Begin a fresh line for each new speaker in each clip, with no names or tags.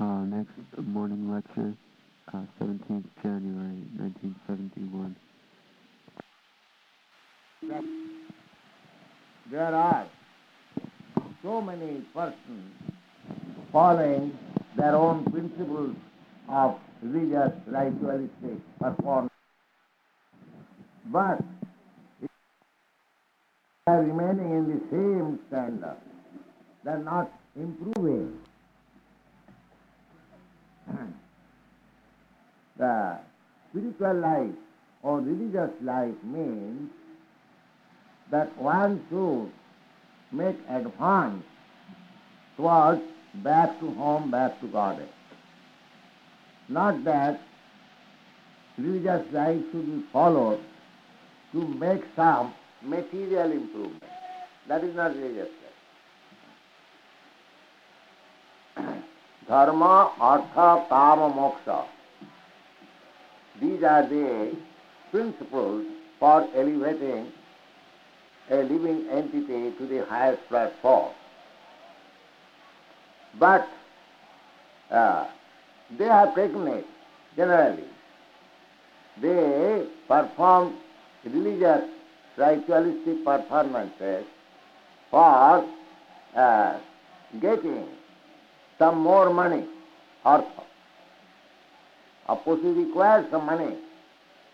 Uh, next morning lecture, uh, 17th January 1971.
There are so many persons following their own principles of religious ritualistic performance. But they are remaining in the same standard, they are not improving. The spiritual life or religious life means that one should make advance towards back to home, back to Godhead. Not that religious life should be followed to make some material improvement. That is not religious life. Dharma, Artha, Kama, Moksha. These are the principles for elevating a living entity to the highest platform. But uh, they have taken it generally. They perform religious, ritualistic performances for uh, getting some more money, artha. Of course, we require some money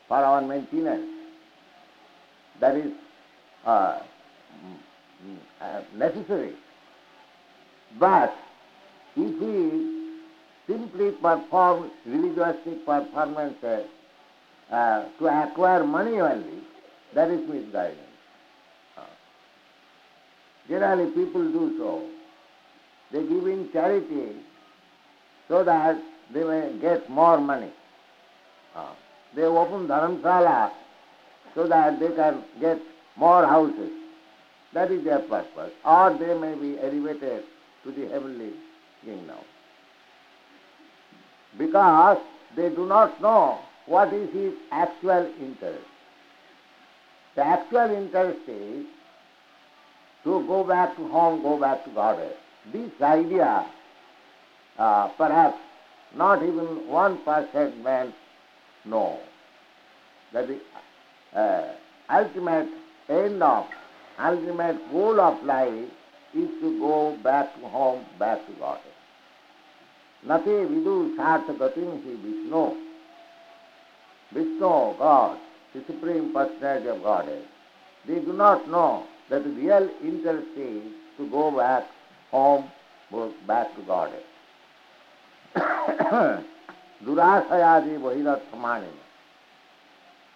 for our maintenance. That is uh, uh, necessary. But if we simply perform religious performances uh, to acquire money only, that is misguidance. Uh, generally people do so. They give in charity so that they may get more money. Uh, they open dharamsala so that they can get more houses. That is their purpose. Or they may be elevated to the heavenly kingdom. Because they do not know what is his actual interest. The actual interest is to go back to home, go back to Godhead. This idea, uh, perhaps not even one percent men know that the uh, ultimate end of, ultimate goal of life is to go back home, back to Godhead. Nati vidu sartha gatim hi Vishnu. Vishnu, God, the Supreme Personality of Godhead. They do not know that the real interest is to go back home, back to Godhead. Durasayadi Vahirathamani.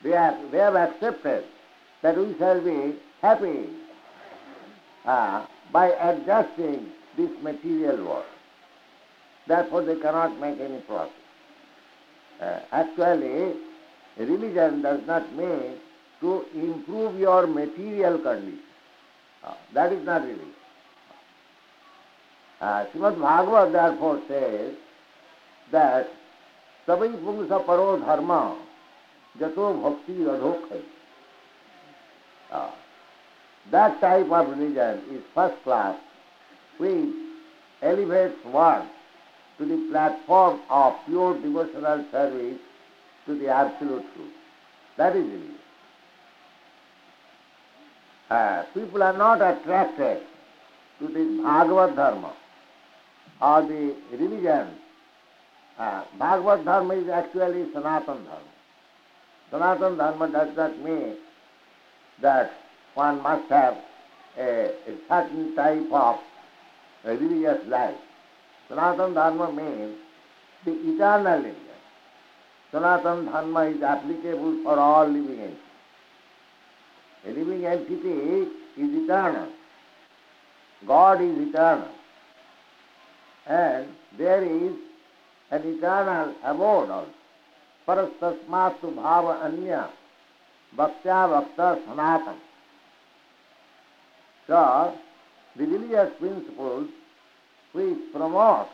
They, are, they have accepted that we shall be happy uh, by adjusting this material world. Therefore, they cannot make any profit. Uh, actually, religion does not mean to improve your material condition. Uh, that is not religion. Uh, Srimad Bhagavad therefore says that Sabai Pungsa Paro Dharma Jato Bhakti Radhokai. Uh, that type of religion is first class, which elevates one to the platform of pure devotional service to the absolute truth. That is religion. Uh, people are not attracted to this Bhagavad Dharma or the religion. Uh, Bhagavad Dharma is actually Sanatana Dharma. Sanatana Dharma does not mean that one must have a, a certain type of religious life. Sanatana Dharma means the eternal religion. Sanatana Dharma is applicable for all living entities. A living entity is eternal. God is eternal. And there is an eternal abode also. Parastasmatu bhava anya bhaktya bhakta sanatana. So, the religious principles which promote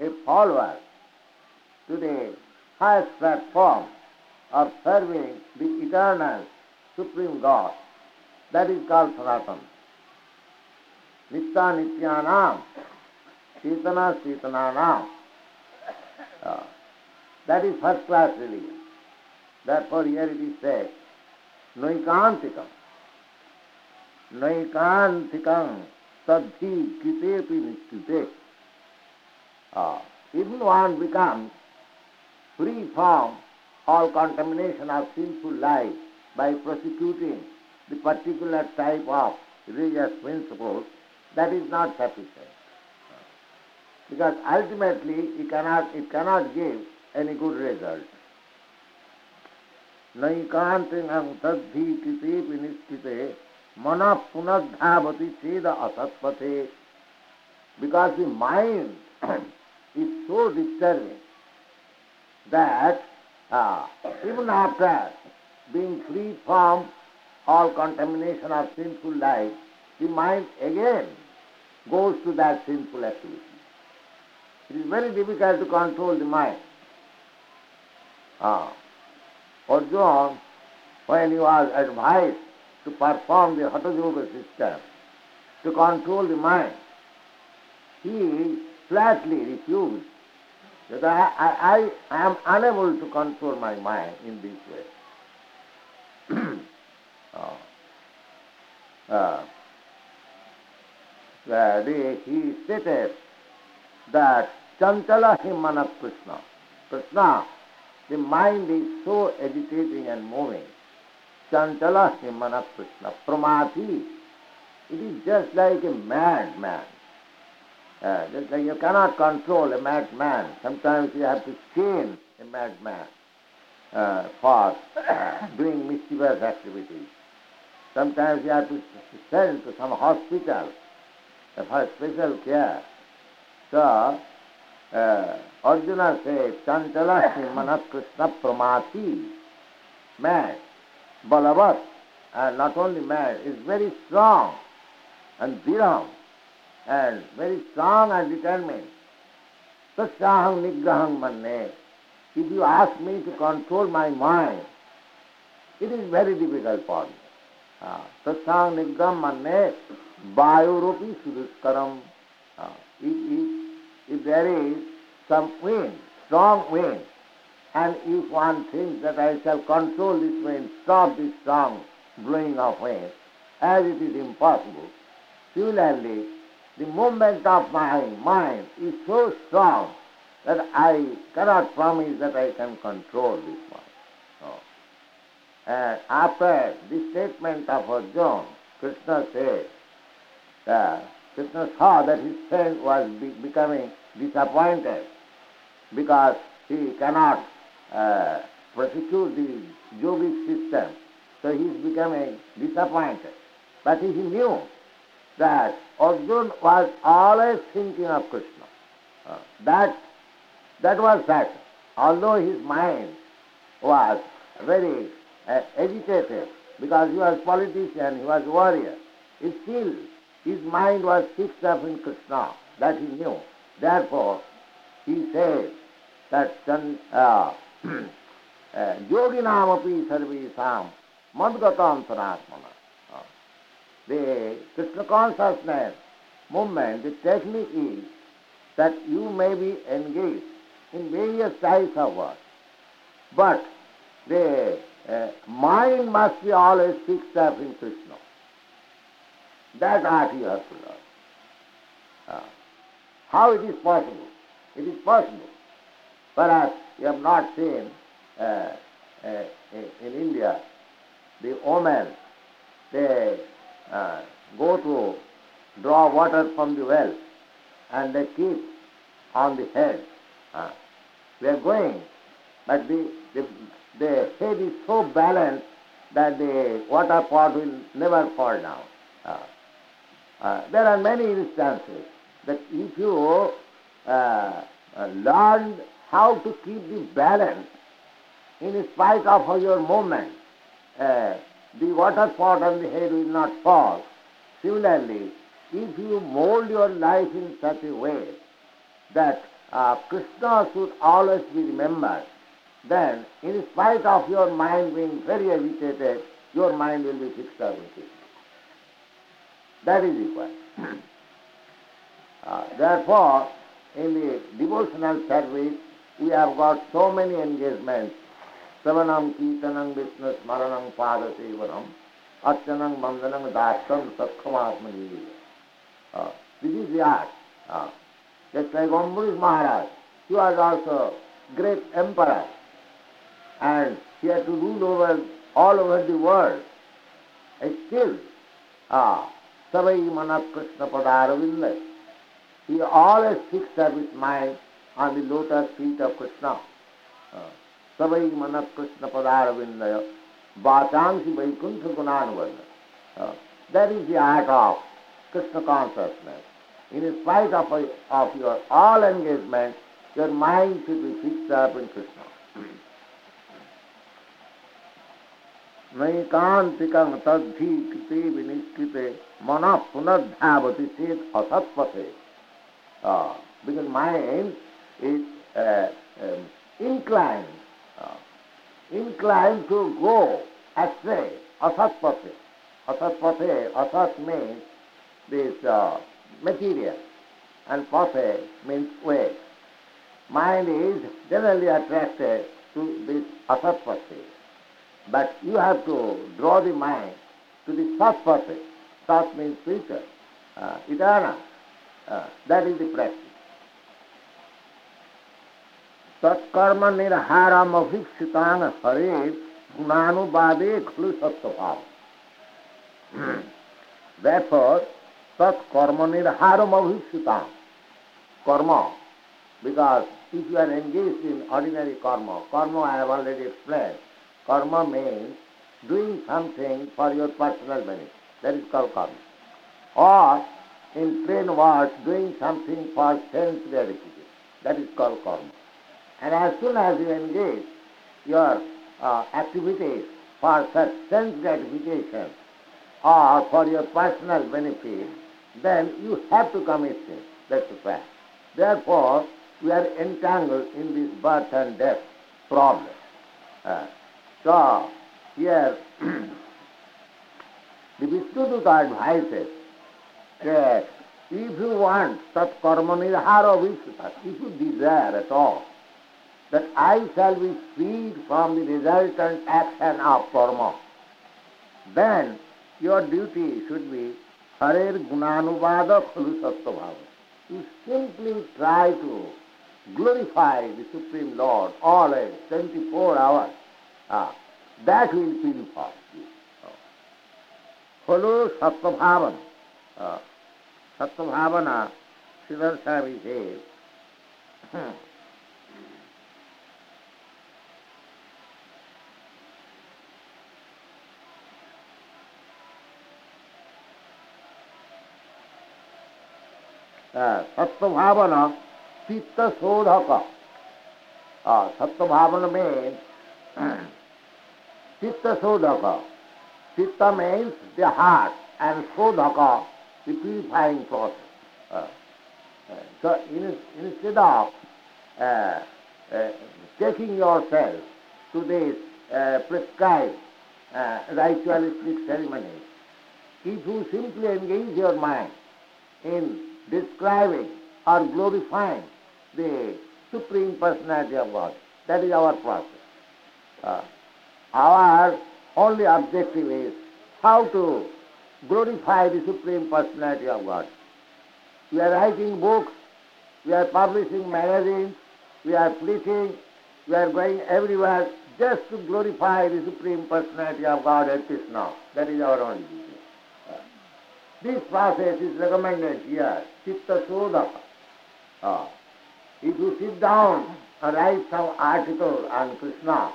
a follower to the highest platform of serving the eternal Supreme God, that is called Sanatana. Nitya Nityanam, Chetana Chetananam, Uh, that is first class religion. Therefore here it is said, Noikantikam. Noikantikam tadhi kitepi nishtute. Uh, even one becomes free from all contamination of sinful life by prosecuting the particular type of religious principles, that is not sufficient. Because ultimately it cannot, it cannot give any good result. नैकांतिंग तद्धि कृते विनिश्चिते मन पुनर्धावती चेद असत्पथे the mind is so disturbing that uh, even after being free from all contamination of sinful life, the mind again goes to that sinful activity. It is very difficult to control the mind. Uh, Arjuna, when he was advised to perform the Hatha Yoga system, to control the mind, he flatly refused that I, I, I am unable to control my mind in this way. uh, uh, he stated that Chanchala Himana Krishna. Krishna, the mind is so agitating and moving. Chanchala Himana Krishna. Pramati, it is just like a madman. Uh, just like you cannot control a madman. Sometimes you have to chain a madman uh, for doing mischievous activities. Sometimes you have to send to some hospital for special care. So, uh, Arjuna says, Chanchala Mana Krishna Pramati, mad, Balavat, and not only mad, is very strong and viram and very strong and determined. Tasyaham nigraham manne. If you ask me to control my mind, it is very difficult for me. Tasyaham nigraham manne vayurupi suduskaram. If, if, there is some wind, strong wind, and if one thinks that I shall control this wind, stop this strong blowing of wind, as it is impossible, similarly, the movement of my mind is so strong that I cannot promise that I can control this mind. No. And after this statement of Arjuna, Krishna said, uh, Krishna saw that his friend was be becoming disappointed because he cannot uh, prosecute the yogic system, so he is becoming disappointed. But he knew that Arjuna was always thinking of Krishna. Uh, that, that was that. Although his mind was very uh, agitated because he was politician, he was a warrior, still his mind was fixed up in Krishna. That he knew. Therefore, he said that uh, yoginamapi sarvesam madgata antaratmana the Krishna consciousness movement, the technique is that you may be engaged in various types of work, but the uh, mind must be always fixed up in Krishna. That art you have to learn. Uh, how it is possible? It is possible. Perhaps you have not seen uh, uh in India the women, they uh, go to draw water from the well and they keep on the head. Uh, they are going, but the, the, the head is so balanced that the water pot will never fall down. Uh, uh, there are many instances that if you uh, uh, learn how to keep the balance in spite of your movement, uh, the water pot on the head will not fall. Similarly, if you mold your life in such a way that uh, Krishna should always be remembered, then in spite of your mind being very agitated, your mind will be fixed in Krishna. That is required. Uh, therefore, in the devotional service, we have got so many engagements. Savanam, Kirtanam, Vishnu, Smaranam, Pada Sevanam, Archanam, Vandanam, Dasam, Sakkhamatmani. Uh, this is the art. Uh, just like Ambarish Maharaj, he was also great emperor and he had to rule over all over the world. And still, ah, Savai Mana Krishna Padaravinda. He always fixed her with mind on the lotus feet of Krishna. सबै मन कृष्ण पदारविंद वाचांसी वैकुंठ गुणानुबंध। That is the art of Krishna consciousness in spite of of your all engagement your mind should be fixed up in Krishna नैकान्तिकं तद्धीकृते विनिष्कृते, मनः पुनर्धावति चेत् असत्पथे। Because mind is uh, um, inclined uh, inclined to go astray. Asatpathe. Asatpathe asat means this uh, material. And pathe means way. Mind is generally attracted to this asatpathe. But you have to draw the mind to the Sat purpose. Sat means future, uh, eternal. Uh, that is the practice. तत्कर्म निर्हारम अभिक्षितांग हरे गुणानुवादे खलु सत्वभाव Therefore, karma nirharam abhishitang. Karma. Because if you are engaged in ordinary karma, karma I have already explained, Karma means doing something for your personal benefit. That is called karma. Or, in plain words, doing something for sense gratification. That is called karma. And as soon as you engage your uh, activities for such sense gratification or for your personal benefit, then you have to commit sin. That's the fact. Therefore, we are entangled in this birth and death problem. Uh, so, here, the Vishnuduta advises that if you want tat karma nirhara vishnuta, if you desire at all that I shall be freed from the resultant action of karma, then your duty should be Harer Gunanuvada Khulu Sattva You simply try to glorify the Supreme Lord always, 24 hours. Ah, that will purify you. Follow. Uh, Sattva-bhavana, Sridhar Swami says, Sattva-bhavana, Chitta Sodhaka. Uh, Sattva-bhavana means Chitta Sodhaka. Chitta means the heart and Sodhaka, the purifying process. Uh, uh, so in, instead of uh, uh, taking yourself to this uh, prescribed uh, ritualistic ceremonies, if you simply engage your mind in describing or glorifying the Supreme Personality of God, that is our process. Uh, our only objective is how to glorify the Supreme Personality of God. We are writing books, we are publishing magazines, we are preaching, we are going everywhere just to glorify the Supreme Personality of God as Krishna. That is our only duty. This process is recommended here, Chitta Sodhaka. Uh, if you sit down and write some article on Krishna,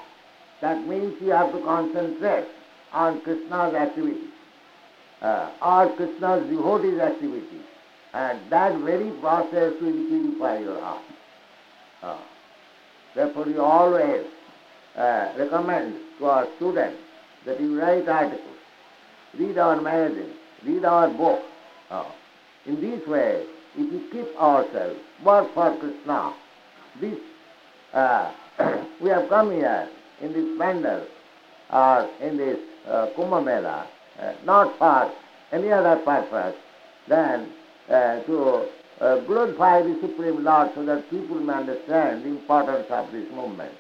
that means you have to concentrate on Krishna's activity, uh, or Krishna's devotee's activity, and that very process will purify your heart. Uh, therefore, we always uh, recommend to our students that you write articles, read our magazines, read our books. Uh, in this way, if we keep ourselves, work for Krishna, this, uh, we have come here in this pandal or in this uh, Kumbh Mela, uh, not for any other purpose than uh, to uh, glorify the Supreme Lord so that people may understand the importance of this movement.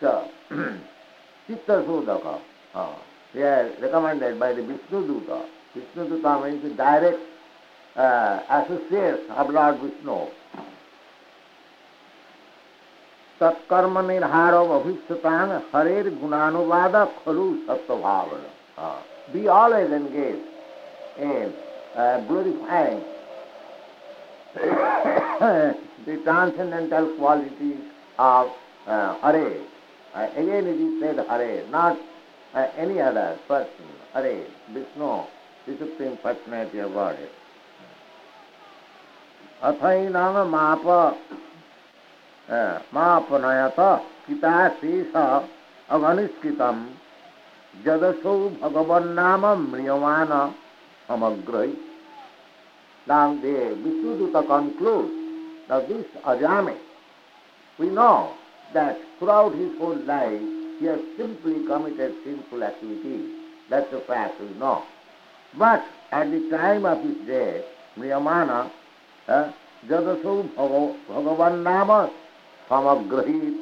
So, Chitta Sodhaka, uh, here recommended by the Vishnu Sudaka. Vishnu Sudaka means the direct uh, associate of Lord Vishnu. तत्कर्म निर्हारो अभिक्षतान हरेर गुणानुवाद खलु सत्व हाँ सत्वभाव be always engage in glorifying the transcendental qualities of uh, Hare. Uh, again it is said Hare, not uh, any other person. Hare, Vishnu, the Supreme Personality of Godhead. अथैनम माप मापनयत पिता शेष अघनिष्कृतम जदसौ भगवन्नाम म्रियमान समग्रही Now the Vishnuduta concludes that this Ajami, we know that throughout his whole life he has simply committed sinful activities. That's a fact we know. But at the time of his death, Mriyamana, uh, Jadasu Bhagavan Nama Samagrahit,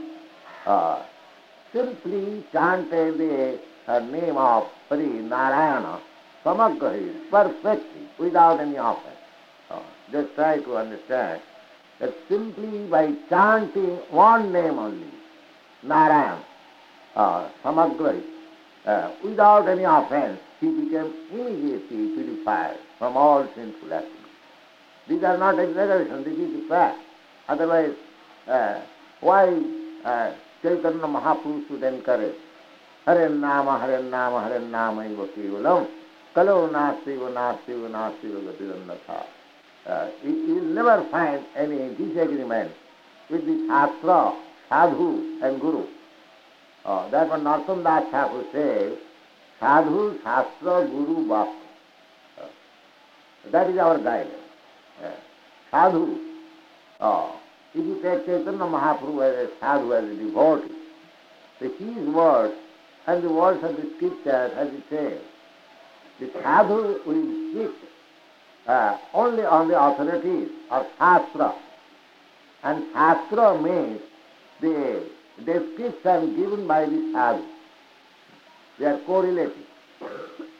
uh, simply chanted the uh, name of Sri Narayana Samagrahit perfectly, without any offense. Just try to understand that simply by chanting one name only, Narayan, uh, Samagra, uh, without any offense, he became immediately purified from all sinful activities. These are not exaggerations, this is the fact. Otherwise, uh, why uh, Chaitanya Mahaprabhu should encourage हरेन्नाम हरेन्नाम हरेन्नाम केवलम कलौ नास्तिव नास्तिव नास्तिव गतिरन्नथा you never find any disagreement with the छात्र sadhu and guru that one Narasam Das Thakur से साधु शास्त्र गुरु बाप that is our guide sadhu if you take Chaitanya Mahaprabhu as sadhu as a devotee these word and the words of the scriptures, as it says, the sadhu will speak uh, only on the authorities of Shastra. And Shastra means the description given by the sadhu. They are correlated.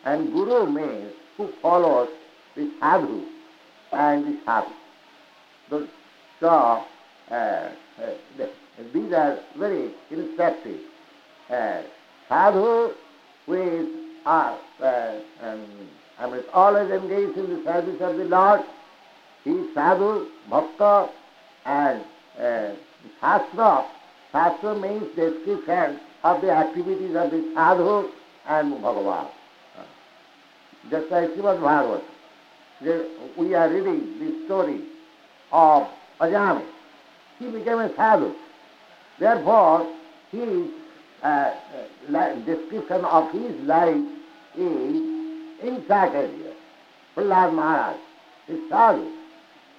And Guru means who follows the sadhu and the sadhu. So, so uh, uh, these are very instructive. Uh, sadhu with uh, um, I mean, always engaged in the service of the Lord. He is sadhu, bhakta, and uh, shastra. Shastra means description of the activities of the sadhu and Bhagavan. Just like Srimad Bhagavad. We are reading the story of Ajamil. He became a sadhu. Therefore, his uh, description of his life is inside area. Prahlad Maharaj is sadhu.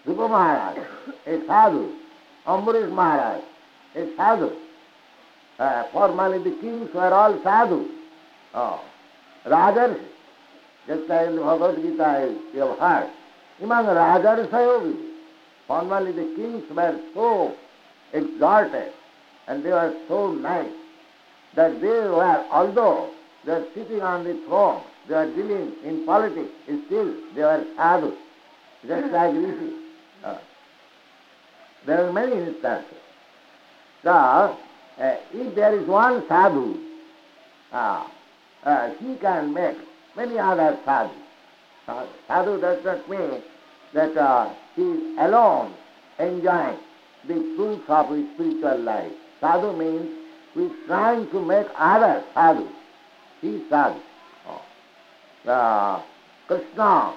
Rupa Maharaj is sadhu. Ambarish Maharaj is sadhu. Uh, formerly the kings were all sadhu. Oh. Rajars, just like in the Bhagavad Gita you have heard, among Rajarsayogi, formerly the kings were so exalted and they were so nice that they were, although they are sitting on the throne, they are dealing in politics, still they are sadhu, just like Rishi. Uh, there are many instances. So, uh, if there is one sadhu, uh, uh, he can make many other sadhus. Uh, sadhu does not mean that uh, he is alone enjoying the fruits of his spiritual life. Sadhu means he is trying to make others sadhu. He is sadhu uh, Krishna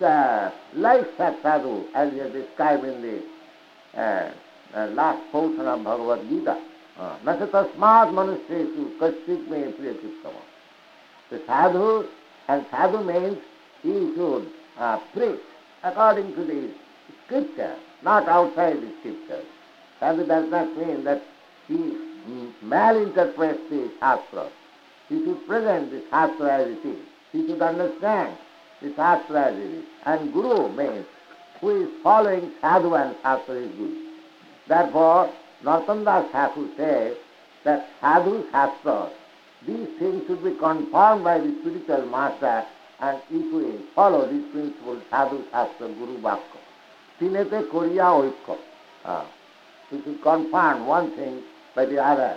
uh, life as sadhu, as we have described in the uh, uh, last portion of Bhagavad Gita. न च तस्मात् मनुष्येषु कश्चित् मे प्रियचित्तम The sadhu, and sadhu means he should uh, preach according to the scripture, not outside the scripture. Sadhu does not mean that he malinterprets the Shastra. He should present the Shastra as it is. He should understand the Shastra as it is. And Guru means who is following sadhu and shastra is good. Therefore, Narottama Thakur says that sadhu shastra, these things should be confirmed by the spiritual master and if we follow this principle, sadhu shastra, guru bhakya, tinete koriya oikya. Uh, we should confirm one thing by the other,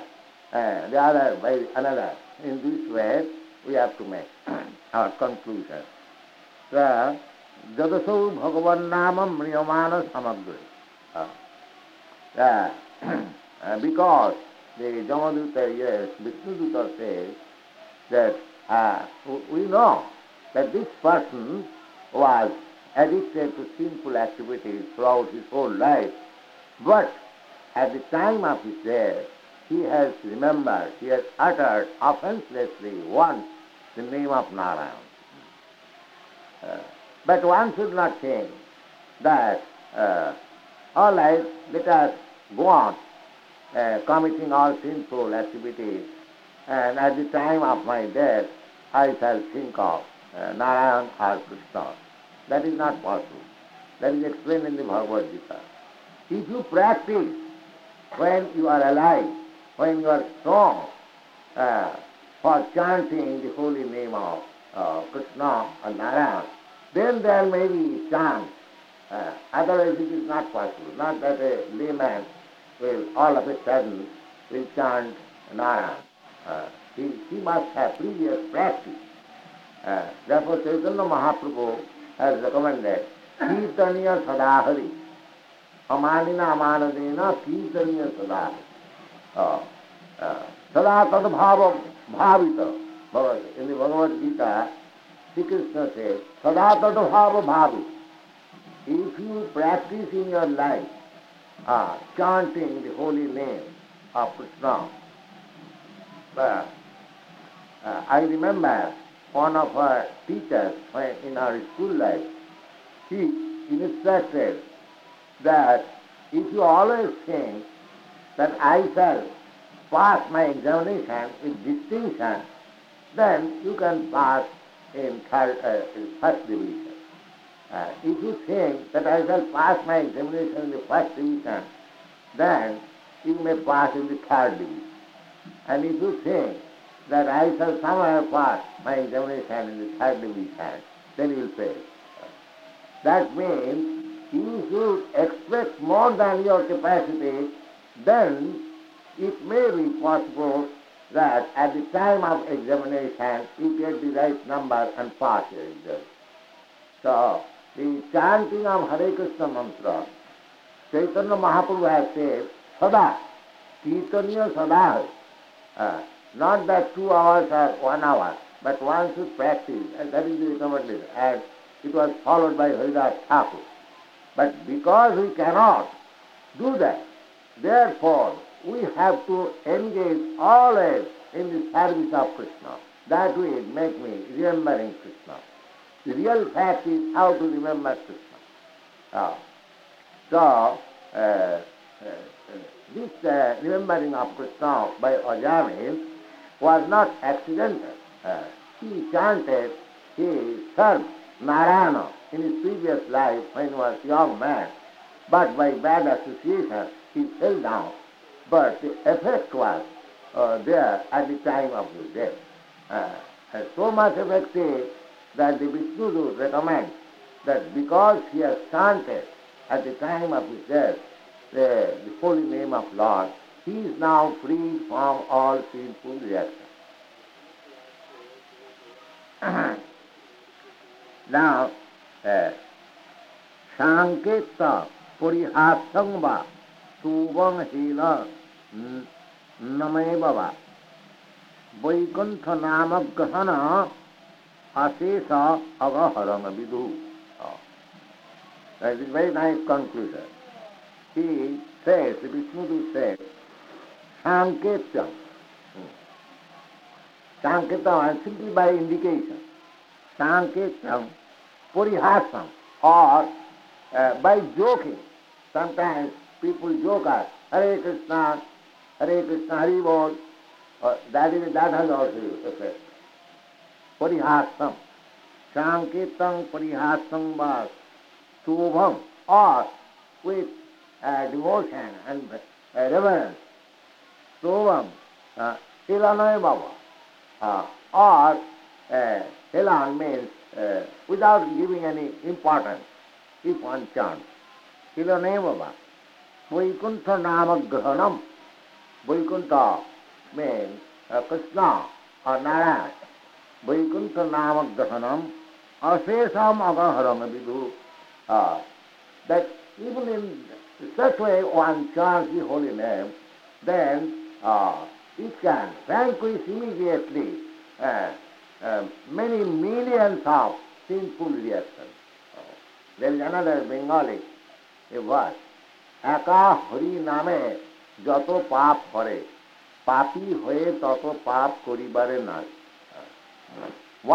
uh, the other by another. In this way, we have to make our conclusion. So, যদসৌ ভগবান নাম মৃয়মান সামগ্র because the Jamaduta, yes, Vishnuduta says that uh, we know that this person was addicted to sinful activities throughout his whole life, but at the time of his death, he has remembered, he has uttered offenselessly once the name of Narayan. Uh, but one should not think that uh, all right, let us go on uh, committing all sinful activities, and at the time of my death, I shall think of uh, Narayan or Krishna. That is not possible. That is explained in the Bhagavad Gita. If you practice when you are alive, when you are strong uh, for chanting the holy name of uh, Krishna or Narayan, then there may be chance. Uh, otherwise it is not possible. Not that a layman will all of a sudden will chant Narayan. Uh, he, he must have previous practice. Uh, therefore Chaitanya Mahaprabhu has recommended Kirtaniya Sadahari. Sadahari. Uh, uh, Sada Tadbhava Bhavita. In the Bhagavad Gita, Sri Krishna says, Sadata bhava bhavi. If you practice in your life chanting the holy name of Krishna, uh, I remember one of our teachers in our school life, he instructed that if you always think that I shall pass my examination with distinction, then you can pass in, third, uh, in first division. Uh, if you think that I shall pass my examination in the first division, then you may pass in the third division. And if you think that I shall somehow pass my examination in the third division, then you will fail. That means you should expect more than your capacity, then it may be possible that at the time of examination you get the right number and pass exam. So, the chanting of Hare Krishna mantra, Chaitanya Mahaprabhu has said, Sada, Kirtaniya Sada, uh, not that two hours or one hour, but one should practice, and that is the recommendation. And it was followed by Haridas Thakur. But because we cannot do that, therefore we have to engage always in the service of Krishna. That will make me remembering Krishna. The real fact is how to remember Krishna. Uh, so, uh, uh, this uh, remembering of Krishna by Ajamil was not accidental. Uh, he chanted, he served Narayana in his previous life when he was a young man, but by bad association he fell down but the effect was uh, there at the time of his death. Uh, so much effective that the Vishnu recommends that because he has chanted at the time of his death the, the holy name of Lord, he is now free from all sinful reactions. now, uh, Sanketa Purihasangva सुवंशील नमय बाबा वैकुंठ नाम गहन अशेष अगहरंग विदु That is very nice conclusion. He says, Vishnu says, Sanketyam. Sanketyam simply by indication. Sanketyam, Uh, joking. Sometimes people joke at Hare Krishna, Hare Krishna, Hari Bol. Uh, that, is, that has also effect. Parihasam. Sanketang parihasam vas. Subham. or with uh, devotion and uh, reverence. Sovam, uh, Hilanaya Baba. Uh, or uh, Hilan means uh, without giving any importance, if one chants. Hilanaya Baba. Vaikuntha Namagrahanam. Vaikuntha means uh, Krishna or Narayan. Vaikuntha Namagrahanam. Asesam Agaharam Vidhu. Uh, that even in such way one chants the holy name, then uh, it can vanquish immediately uh, uh, many millions of sinful reactions. Uh, there is another Bengali a verse, একা হরি নামে যত পাপ করে পাপি হয়ে তত পাপ করিবারে নাই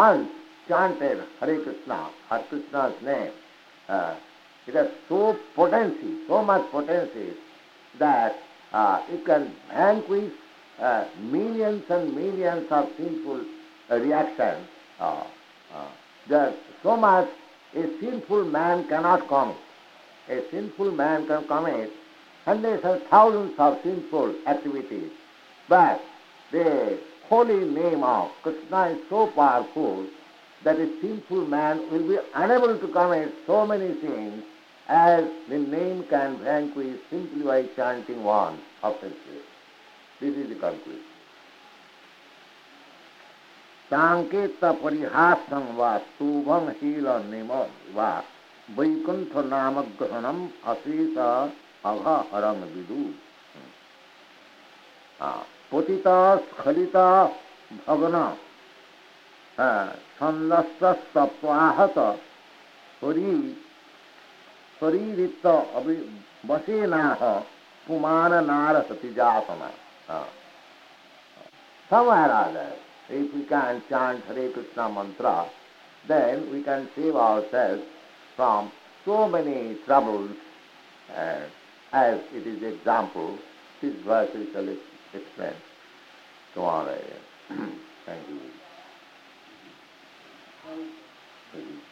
Once chanted Hare Krishna, Hare Krishna's name, uh, it has so potency, so much potency that uh, it can vanquish uh, millions and millions of sinful reactions. Uh, uh, that so much a sinful man cannot commit. A sinful man can commit hundreds and thousands of sinful activities, but the holy name of Krishna is so powerful that a sinful man will be unable to commit so many sins as the name can vanquish simply by chanting one offensive. This is the conclusion. सांकेत परिहासं वा Shubham heal निम वा वैकुंठ नाम ग्रहणम अशेष अभाहरम विदु पतिता स्खलिता भगन छंदस्तप्वाहत हरी शरीरित अभि, वसेनाह पुमान नारसति जातना सब महाराज है if we can chant Hare Krishna mantra, then we can save ourselves from so many troubles uh, as it is example. This verse we shall explain tomorrow. Thank you. Thank you.